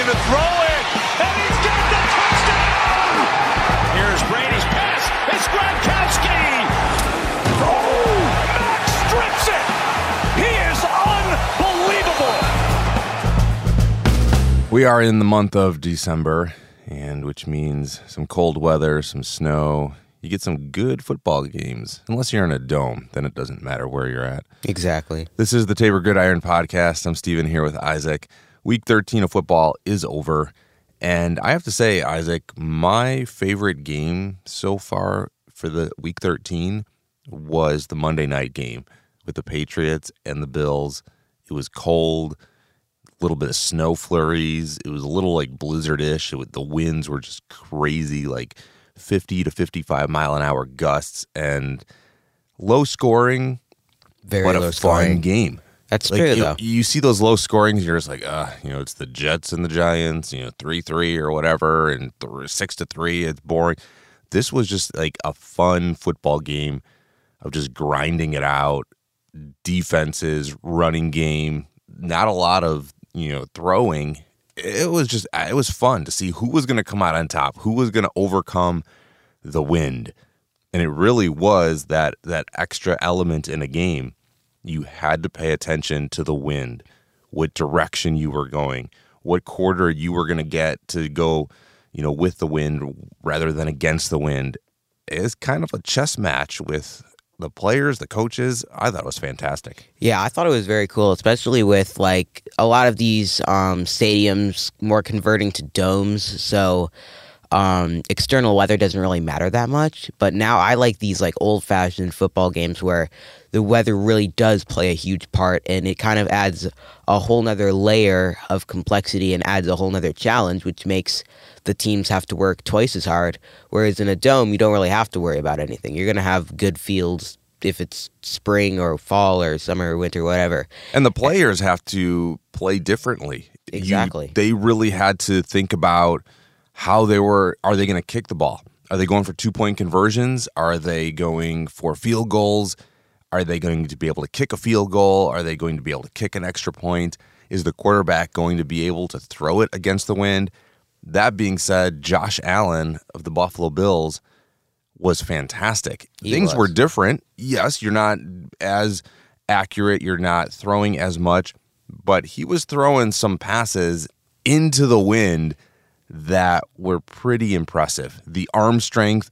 looking to throw it, and he's got the touchdown! Here's Brady's pass. It's Gronkowski! Oh, Max strips it! He is unbelievable! We are in the month of December, and which means some cold weather, some snow. You get some good football games. Unless you're in a dome, then it doesn't matter where you're at. Exactly. This is the Tabor Gridiron podcast. I'm Steven here with Isaac. Week 13 of football is over. And I have to say, Isaac, my favorite game so far for the week 13 was the Monday night game with the Patriots and the Bills. It was cold, a little bit of snow flurries. It was a little like blizzardish. It the winds were just crazy, like 50 to 55 mile an hour gusts and low scoring. Very What a fun scoring. game. That's Like true you, though. you see those low scorings, you're just like, uh, you know, it's the Jets and the Giants, you know, three three or whatever, and th- six to three. It's boring. This was just like a fun football game of just grinding it out, defenses, running game, not a lot of you know throwing. It was just it was fun to see who was going to come out on top, who was going to overcome the wind, and it really was that that extra element in a game you had to pay attention to the wind, what direction you were going, what quarter you were going to get to go, you know, with the wind rather than against the wind. It's kind of a chess match with the players, the coaches. I thought it was fantastic. Yeah, I thought it was very cool, especially with like a lot of these um, stadiums more converting to domes. So um, external weather doesn't really matter that much. But now I like these like old fashioned football games where the weather really does play a huge part and it kind of adds a whole nother layer of complexity and adds a whole nother challenge, which makes the teams have to work twice as hard. Whereas in a dome, you don't really have to worry about anything. You're going to have good fields if it's spring or fall or summer or winter, whatever. And the players have to play differently. You- Exactly. they really had to think about how they were are they going to kick the ball? Are they going for two-point conversions? Are they going for field goals? Are they going to be able to kick a field goal? Are they going to be able to kick an extra point? Is the quarterback going to be able to throw it against the wind? That being said, Josh Allen of the Buffalo Bills was fantastic. He Things was. were different. Yes, you're not as accurate, you're not throwing as much, but he was throwing some passes into the wind that were pretty impressive. The arm strength,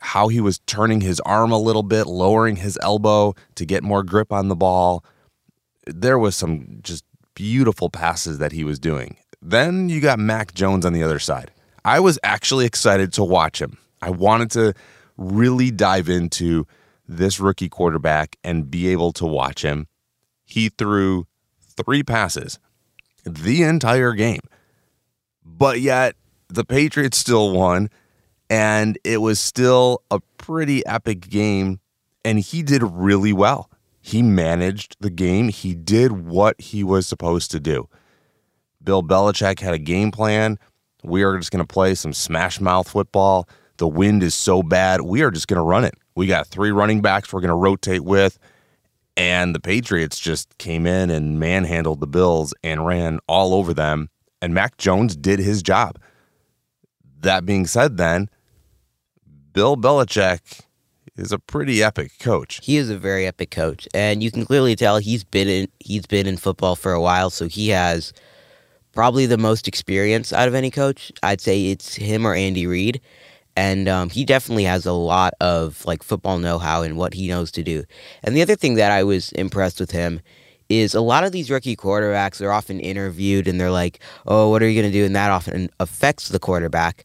how he was turning his arm a little bit, lowering his elbow to get more grip on the ball. There was some just beautiful passes that he was doing. Then you got Mac Jones on the other side. I was actually excited to watch him. I wanted to really dive into this rookie quarterback and be able to watch him. He threw three passes the entire game. But yet the Patriots still won and it was still a pretty epic game and he did really well. He managed the game. He did what he was supposed to do. Bill Belichick had a game plan. We are just going to play some smash mouth football. The wind is so bad. We are just going to run it. We got three running backs we're going to rotate with. And the Patriots just came in and manhandled the Bills and ran all over them. And Mac Jones did his job. That being said, then, Bill Belichick is a pretty epic coach. He is a very epic coach, and you can clearly tell he's been in he's been in football for a while, so he has probably the most experience out of any coach. I'd say it's him or Andy Reid, and um, he definitely has a lot of like football know-how and what he knows to do. And the other thing that I was impressed with him is a lot of these rookie quarterbacks are often interviewed and they're like, "Oh, what are you going to do?" and that often affects the quarterback.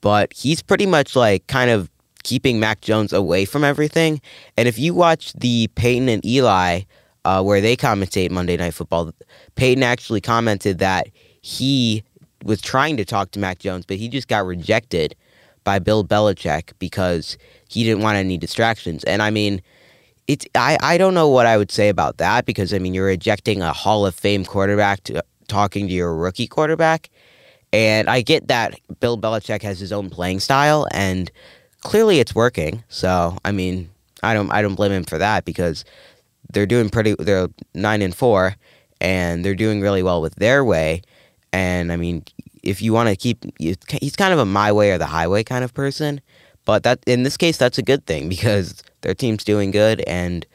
But he's pretty much like kind of keeping Mac Jones away from everything. And if you watch the Peyton and Eli, uh, where they commentate Monday Night Football, Peyton actually commented that he was trying to talk to Mac Jones, but he just got rejected by Bill Belichick because he didn't want any distractions. And I mean, it's I, I don't know what I would say about that because I mean you're rejecting a Hall of Fame quarterback to talking to your rookie quarterback. And I get that Bill Belichick has his own playing style and clearly it's working. So I mean, I don't I don't blame him for that because they're doing pretty. They're nine and four, and they're doing really well with their way. And I mean, if you want to keep, he's kind of a my way or the highway kind of person. But that in this case, that's a good thing because their team's doing good, and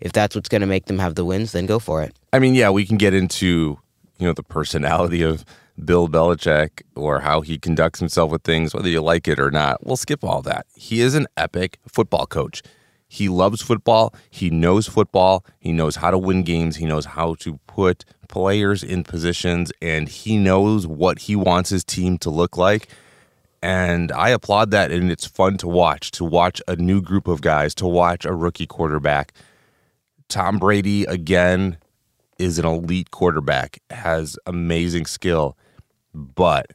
if that's what's going to make them have the wins, then go for it. I mean, yeah, we can get into you know the personality of Bill Belichick or how he conducts himself with things, whether you like it or not. We'll skip all that. He is an epic football coach. He loves football. He knows football. He knows how to win games. He knows how to put players in positions, and he knows what he wants his team to look like. And I applaud that, and it's fun to watch, to watch a new group of guys, to watch a rookie quarterback. Tom Brady, again, is an elite quarterback, has amazing skill, but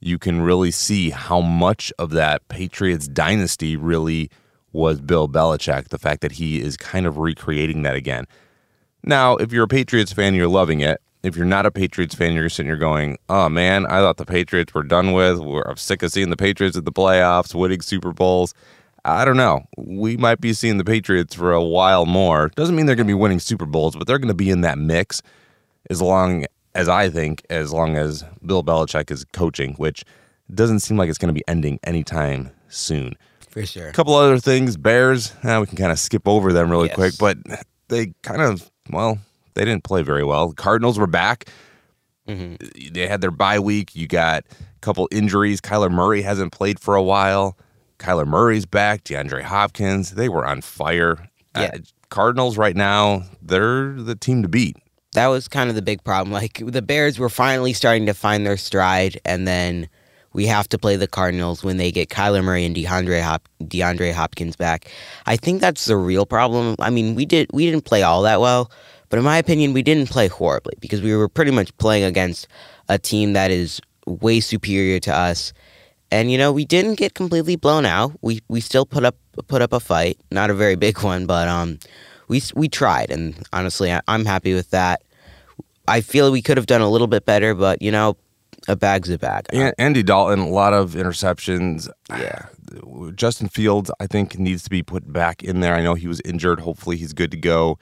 you can really see how much of that Patriots dynasty really was Bill Belichick, the fact that he is kind of recreating that again. Now, if you're a Patriots fan, you're loving it. If you're not a Patriots fan, you're sitting here going, oh man, I thought the Patriots were done with. We're, I'm sick of seeing the Patriots at the playoffs, winning Super Bowls. I don't know. We might be seeing the Patriots for a while more. Doesn't mean they're going to be winning Super Bowls, but they're going to be in that mix as long as I think, as long as Bill Belichick is coaching, which doesn't seem like it's going to be ending anytime soon. For sure. A couple other things. Bears, eh, we can kind of skip over them really Yes. quick, but they kind of, well, they didn't play very well. The Cardinals were back. Mm-hmm. They had their bye week. You got a couple injuries. Kyler Murray hasn't played for a while. Kyler Murray's back. DeAndre Hopkins. They were on fire. Yeah. Uh, Cardinals right now, they're the team to beat. that was kind of the big problem. Like the Bears were finally starting to find their stride, and then we have to play the Cardinals when they get Kyler Murray and DeAndre Hop- DeAndre Hopkins back. I think that's the real problem. I mean, we did we didn't play all that well, but in my opinion, we didn't play horribly because we were pretty much playing against a team that is way superior to us. And you know, we didn't get completely blown out. We we still put up put up a fight, not a very big one, but um, we we tried, and honestly, I, I'm happy with that. I feel we could have done a little bit better, but you know, a bag's a bag. And Andy Dalton, a lot of interceptions. Yeah. Justin Fields, I think, needs to be put back in there. I know he was injured. Hopefully, he's good to go.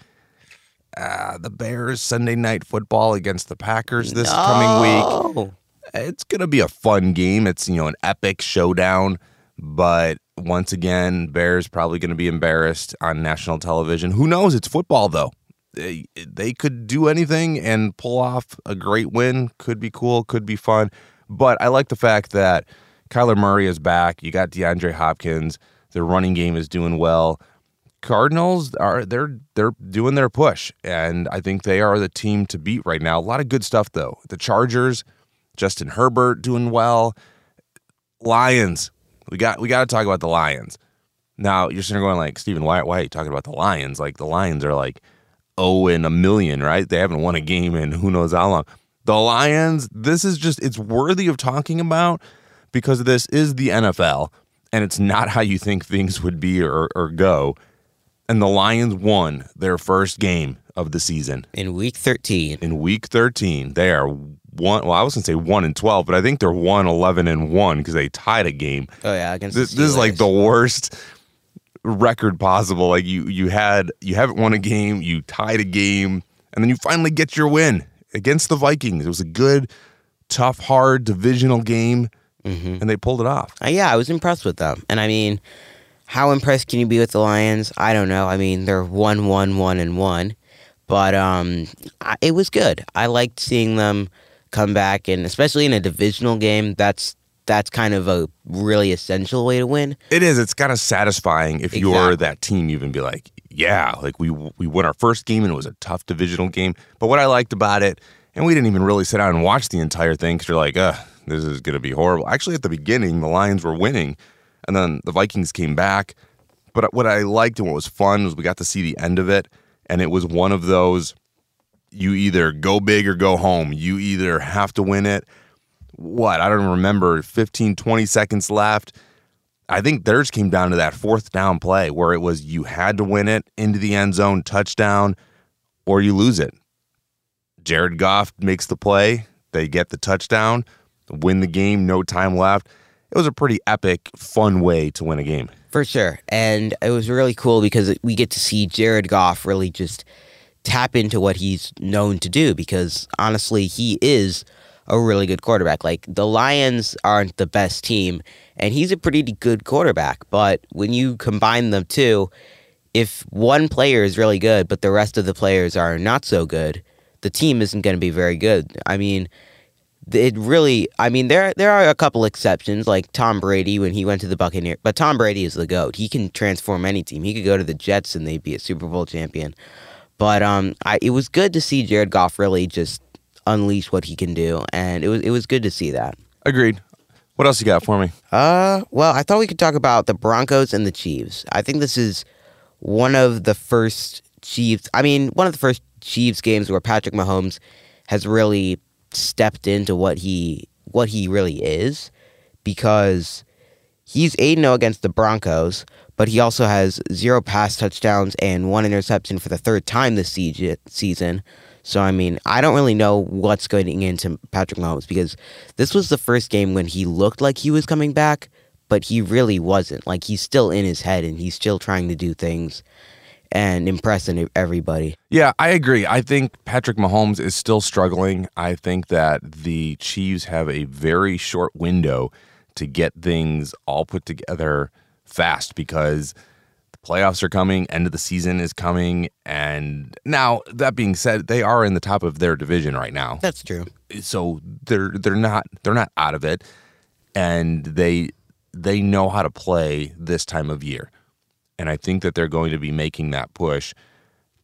Uh, the Bears Sunday night football against the Packers this coming week. week. It's going to be a fun game. It's, you know, an epic showdown. But once again, Bears probably going to be embarrassed on national television. Who knows? It's football, though. They, they could do anything and pull off a great win. Could be cool, could be fun. But I like the fact that Kyler Murray is back. You got DeAndre Hopkins. Their running game is doing well. Cardinals are they're they're doing their push, and I think they are the team to beat right now. A lot of good stuff though. The Chargers, Justin Herbert doing well. Lions, we got we got to talk about the Lions. Now you're sitting going like, Steven, why why are you talking about the Lions? Like the Lions are like oh in a million, right? They haven't won a game in who knows how long. The Lions, this is just it's worthy of talking about because this is the NFL and it's not how you think things would be or, or go. And the Lions won their first game of the season In week 13. in week 13. They are one, well, I was to say 1 and 12, but I think they're 1 11 and 1 because they tied a game. Oh yeah, against This, this is like the worst record possible. Like you you had you haven't won a game, you tied a game, and then you finally get your win against the Vikings. It was a good, tough, hard divisional game, and they pulled it off. Uh, yeah, I was impressed with them. And I mean, how impressed can you be with the Lions? I don't know. I mean, they're one, one, one, and one, but um, I, it was good. I liked seeing them come back, and especially in a divisional game, that's that's kind of a really essential way to win. It is. It's kind of satisfying if you're that team. You even be like, yeah, like we we won our first game and it was a tough divisional game. But what I liked about it, and we didn't even really sit down and watch the entire thing because you're like, uh, this is going to be horrible. Actually, at the beginning, the Lions were winning, and then the Vikings came back. But what I liked and what was fun was we got to see the end of it, and it was one of those. You either go big or go home. You either have to win it. What? I don't remember 15, 20 seconds left. I think theirs came down to that fourth down play where it was you had to win it into the end zone, touchdown, or you lose it. Jared Goff makes the play. They get the touchdown, win the game, no time left. It was a pretty epic, fun way to win a game. For sure. And it was really cool because we get to see Jared Goff really just tap into what he's known to do because honestly, he is a really good quarterback. Like the Lions aren't the best team, and he's a pretty good quarterback. But when you combine them two, if one player is really good, but the rest of the players are not so good, the team isn't going to be very good. I mean, it really. I mean, there there are a couple exceptions, like Tom Brady when he went to the Buccaneers. But Tom Brady is the goat. He can transform any team. He could go to the Jets and they'd be a Super Bowl champion. But um, I, it was good to see Jared Goff really just unleash what he can do, and it was it was good to see that. Agreed. What else you got for me? Uh, well, I thought we could talk about the Broncos and the Chiefs. I think this is one of the first Chiefs. I mean, one of the first Chiefs games where Patrick Mahomes has really stepped into what he what he really is, because he's 8 0 against the Broncos, but he also has zero pass touchdowns and one interception for the third time this season. So, I mean, I don't really know what's going into Patrick Mahomes because this was the first game when he looked like he was coming back, but he really wasn't. Like, he's still in his head and he's still trying to do things and impressing everybody. Yeah, I agree. I think Patrick Mahomes is still struggling. I think that the Chiefs have a very short window to get things all put together fast because the playoffs are coming, end of the season is coming, and now that being said, they are in the top of their division right now. That's true. So they're they're not they're not out of it, and they they know how to play this time of year, and I think that they're going to be making that push.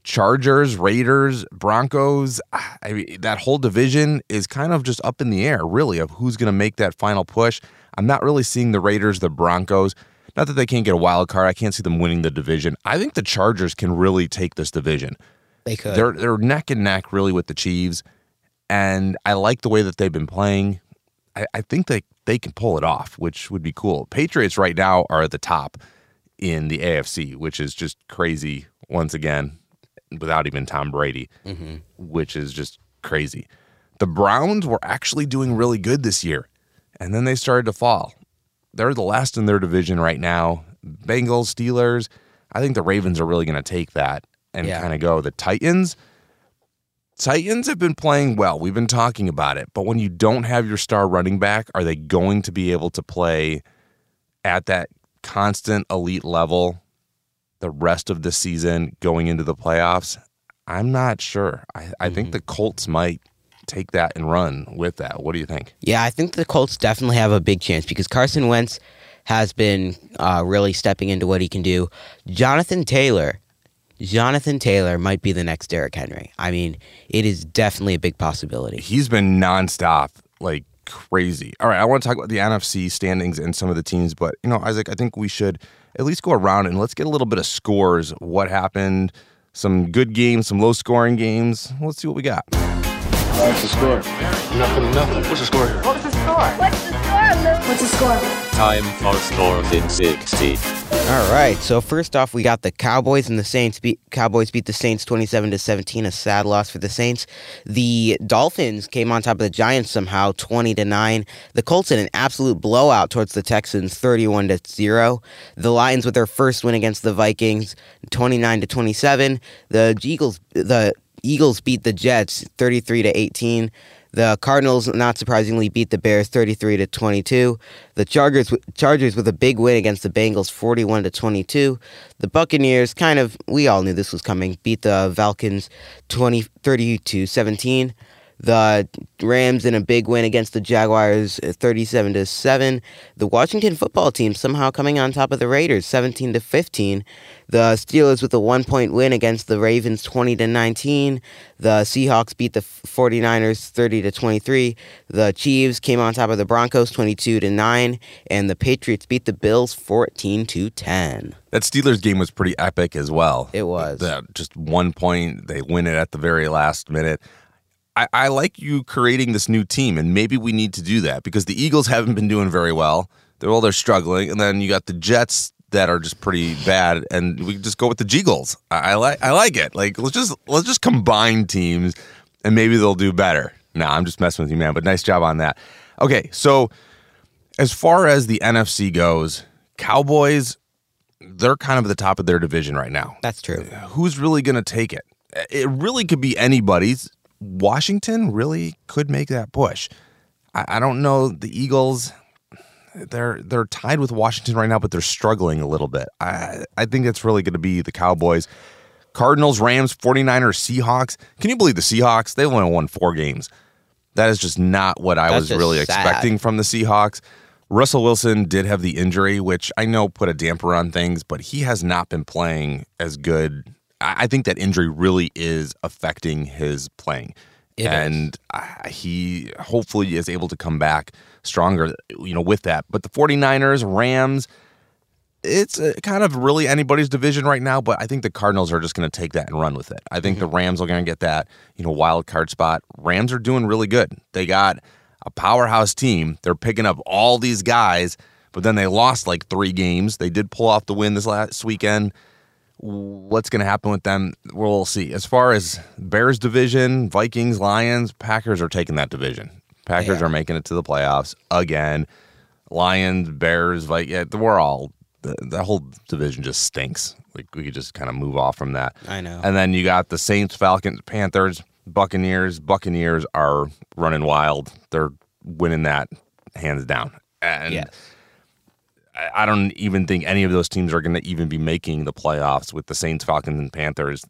Chargers, Raiders, Broncos, I mean, that whole division is kind of just up in the air, really, of who's going to make that final push. I'm not really seeing the Raiders, the Broncos. Not that they can't get a wild card. I can't see them winning the division. I think the Chargers can really take this division. They could. They're they're neck and neck really with the Chiefs, and I like the way that they've been playing. I, I think they they can pull it off, which would be cool. Patriots right now are at the top in the AFC, which is just crazy once again without even Tom Brady, mm-hmm. which is just crazy. The Browns were actually doing really good this year, and then they started to fall. They're the last in their division right now. Bengals, Steelers. I think the Ravens are really going to take that and yeah. kind of go. The Titans, Titans have been playing well. We've been talking about it. But when you don't have your star running back, are they going to be able to play at that constant elite level the rest of the season going into the playoffs? I'm not sure. I, I mm-hmm. think the Colts might take that and run with that. What do you think? Yeah, I think the Colts definitely have a big chance because Carson Wentz has been uh, really stepping into what he can do. Jonathan Taylor, Jonathan Taylor might be the next Derrick Henry. I mean, it is definitely a big possibility. He's been nonstop, like crazy. All right, I want to talk about the NFC standings and some of the teams, but you know, Isaac, I think we should at least go around and let's get a little bit of scores. What happened? Some good games, some low scoring games. Let's see what we got. What's the score? Nothing, nothing. What's the score? What's the score? What's the score, Luke? What's the score? Time for scores in 60. All right. So first off, we got the Cowboys and the Saints. Beat, Cowboys beat the Saints 27 to 17, a sad loss for the Saints. The Dolphins came on top of the Giants somehow 20 to 9. The Colts in an absolute blowout towards the Texans 31 to 0. The Lions with their first win against the Vikings 29 to 27. The Eagles the Eagles beat the Jets 33 to 18. The Cardinals, not surprisingly, beat the Bears 33 to 22. The Chargers, Chargers with a big win against the Bengals 41 to 22. The Buccaneers, kind of, we all knew this was coming, beat the Falcons 20, 30 to 17. The Rams in a big win against the Jaguars, uh, 37 to 7. The Washington football team somehow coming on top of the Raiders, 17 to 15. The Steelers with a one point win against the Ravens, 20 to 19. The Seahawks beat the 49ers, 30 to 23. The Chiefs came on top of the Broncos, 22 to 9. And the Patriots beat the Bills, 14 to 10. That Steelers game was pretty epic as well. It was. The, just one point, they win it at the very last minute. I, I like you creating this new team, and maybe we need to do that because the Eagles haven't been doing very well. They're well, they're struggling, and then you got the Jets that are just pretty bad, and we just go with the Jeagles. I, I like I like it. Like let's just let's just combine teams, and maybe they'll do better. Nah, I'm just messing with you, man. But nice job on that. Okay, so as far as the NFC goes, Cowboys, they're kind of at the top of their division right now. That's true. Who's really going to take it? It really could be anybody's. Washington really could make that push. I, I don't know the Eagles. They're they're tied with Washington right now, but they're struggling a little bit. I I think that's really going to be the Cowboys, Cardinals, Rams, 49ers, Seahawks. Can you believe the Seahawks? They've only won four games. That is just not what I That's was really sad. expecting from the Seahawks. Russell Wilson did have the injury, which I know put a damper on things, but he has not been playing as good. I think that injury really is affecting his playing. It is. and uh, he hopefully is able to come back stronger, you know, with that. But the 49ers, Rams, it's uh, kind of really anybody's division right now, but I think the Cardinals are just going to take that and run with it. I think the Rams are going to get that, you know, wild card spot. Rams are doing really good. They got a powerhouse team. They're picking up all these guys, but then they lost like three games. They did pull off the win this last weekend. What's going to happen with them? We'll see. As far as Bears division, Vikings, Lions, Packers are taking that division. Packers Yeah. are making it to the playoffs again. Lions, Bears, Vikings, yeah, we're all the, the whole division just stinks. Like we could just kind of move off from that. I know. And then you got the Saints, Falcons, Panthers, Buccaneers. Buccaneers are running wild. They're winning that hands down. And Yes. I- don't even think any of those teams are going to even be making the playoffs with the Saints, Falcons, and Panthers.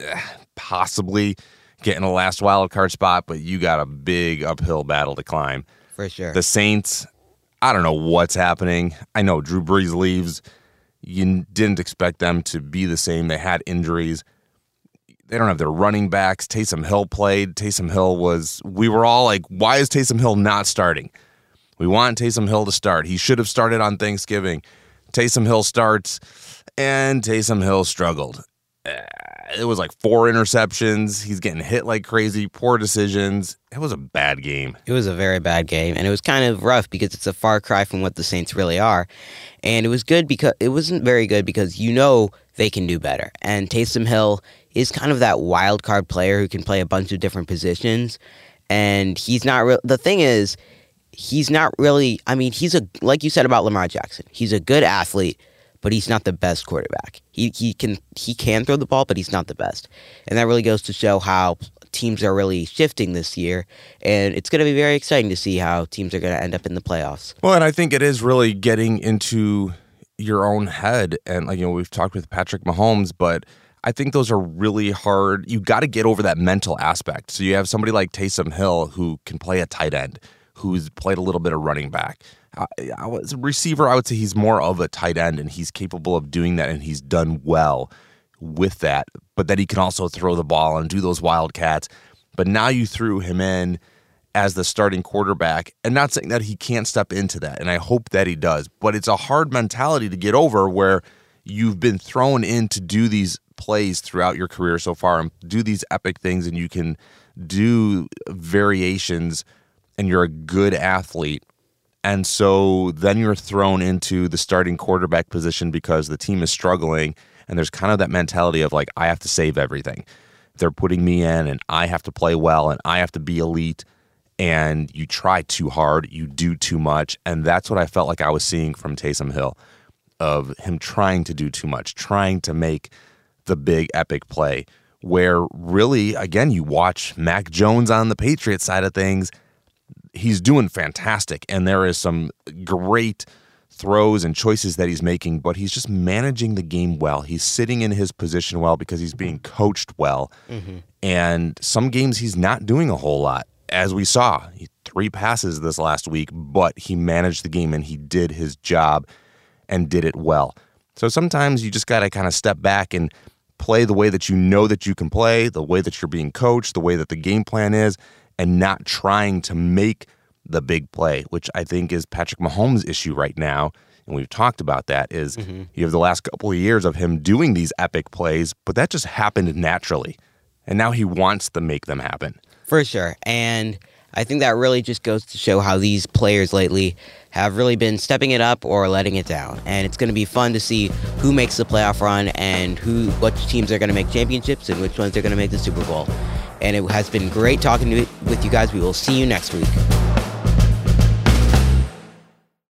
eh, Possibly getting a last wild card spot, but you got a big uphill battle to climb. For sure. The Saints, I don't know what's happening. I know Drew Brees leaves. You didn't expect them to be the same. They had injuries. They don't have their running backs. Taysom Hill played. Taysom Hill was, we were all like, why is Taysom Hill not starting? We want Taysom Hill to start. He should have started on Thanksgiving. Taysom Hill starts, and Taysom Hill struggled. Uh, It was like four interceptions. He's getting hit like crazy, poor decisions. It was a bad game. It was a very bad game, and it was kind of rough because it's a far cry from what the Saints really are. And it was good because it wasn't very good because you know they can do better. And Taysom Hill is kind of that wild card player who can play a bunch of different positions. And he's not real. The thing is, he's not really. I mean, he's a like you said about Lamar Jackson. He's a good athlete, but he's not the best quarterback. He he can he can throw the ball, but he's not the best. And that really goes to show how teams are really shifting this year, and it's going to be very exciting to see how teams are going to end up in the playoffs. Well, and I think it is really getting into your own head. And, like, you know, we've talked with Patrick Mahomes, but I think those are really hard. You got to get over that mental aspect. So you have somebody like Taysom Hill who can play a tight end, who's played a little bit of running back. I, was a receiver. I would say he's more of a tight end, and he's capable of doing that, and he's done well with that. But that he can also throw the ball and do those wildcats. But now you threw him in as the starting quarterback, and not saying that he can't step into that, and I hope that he does. But it's a hard mentality to get over where you've been thrown in to do these plays throughout your career so far and do these epic things, and you can do variations, and you're a good athlete. And so then you're thrown into the starting quarterback position because the team is struggling. And there's kind of that mentality of like, I have to save everything. They're putting me in and I have to play well and I have to be elite. And you try too hard, you do too much. And that's what I felt like I was seeing from Taysom Hill of him trying to do too much, trying to make the big epic play. Where really, again, you watch Mac Jones on the Patriots side of things, he's doing fantastic and there is some great throws and choices that he's making but he's just managing the game well. He's sitting in his position well because he's being mm-hmm. coached well mm-hmm. and some games he's not doing a whole lot as we saw. He, three passes this last week but he managed the game and he did his job and did it well. So sometimes you just got to kind of step back and play the way that you know that you can play, the way that you're being coached, the way that the game plan is, and not trying to make the big play, which I think is Patrick Mahomes' issue right now. And we've talked about that is mm-hmm. you have the last couple of years of him doing these epic plays, but that just happened naturally. And now he wants to make them happen. For sure. And I think that really just goes to show how these players lately have really been stepping it up or letting it down. And it's going to be fun to see who makes the playoff run and who which teams are going to make championships and which ones are going to make the Super Bowl. And it has been great talking to, with you guys. We will see you next week.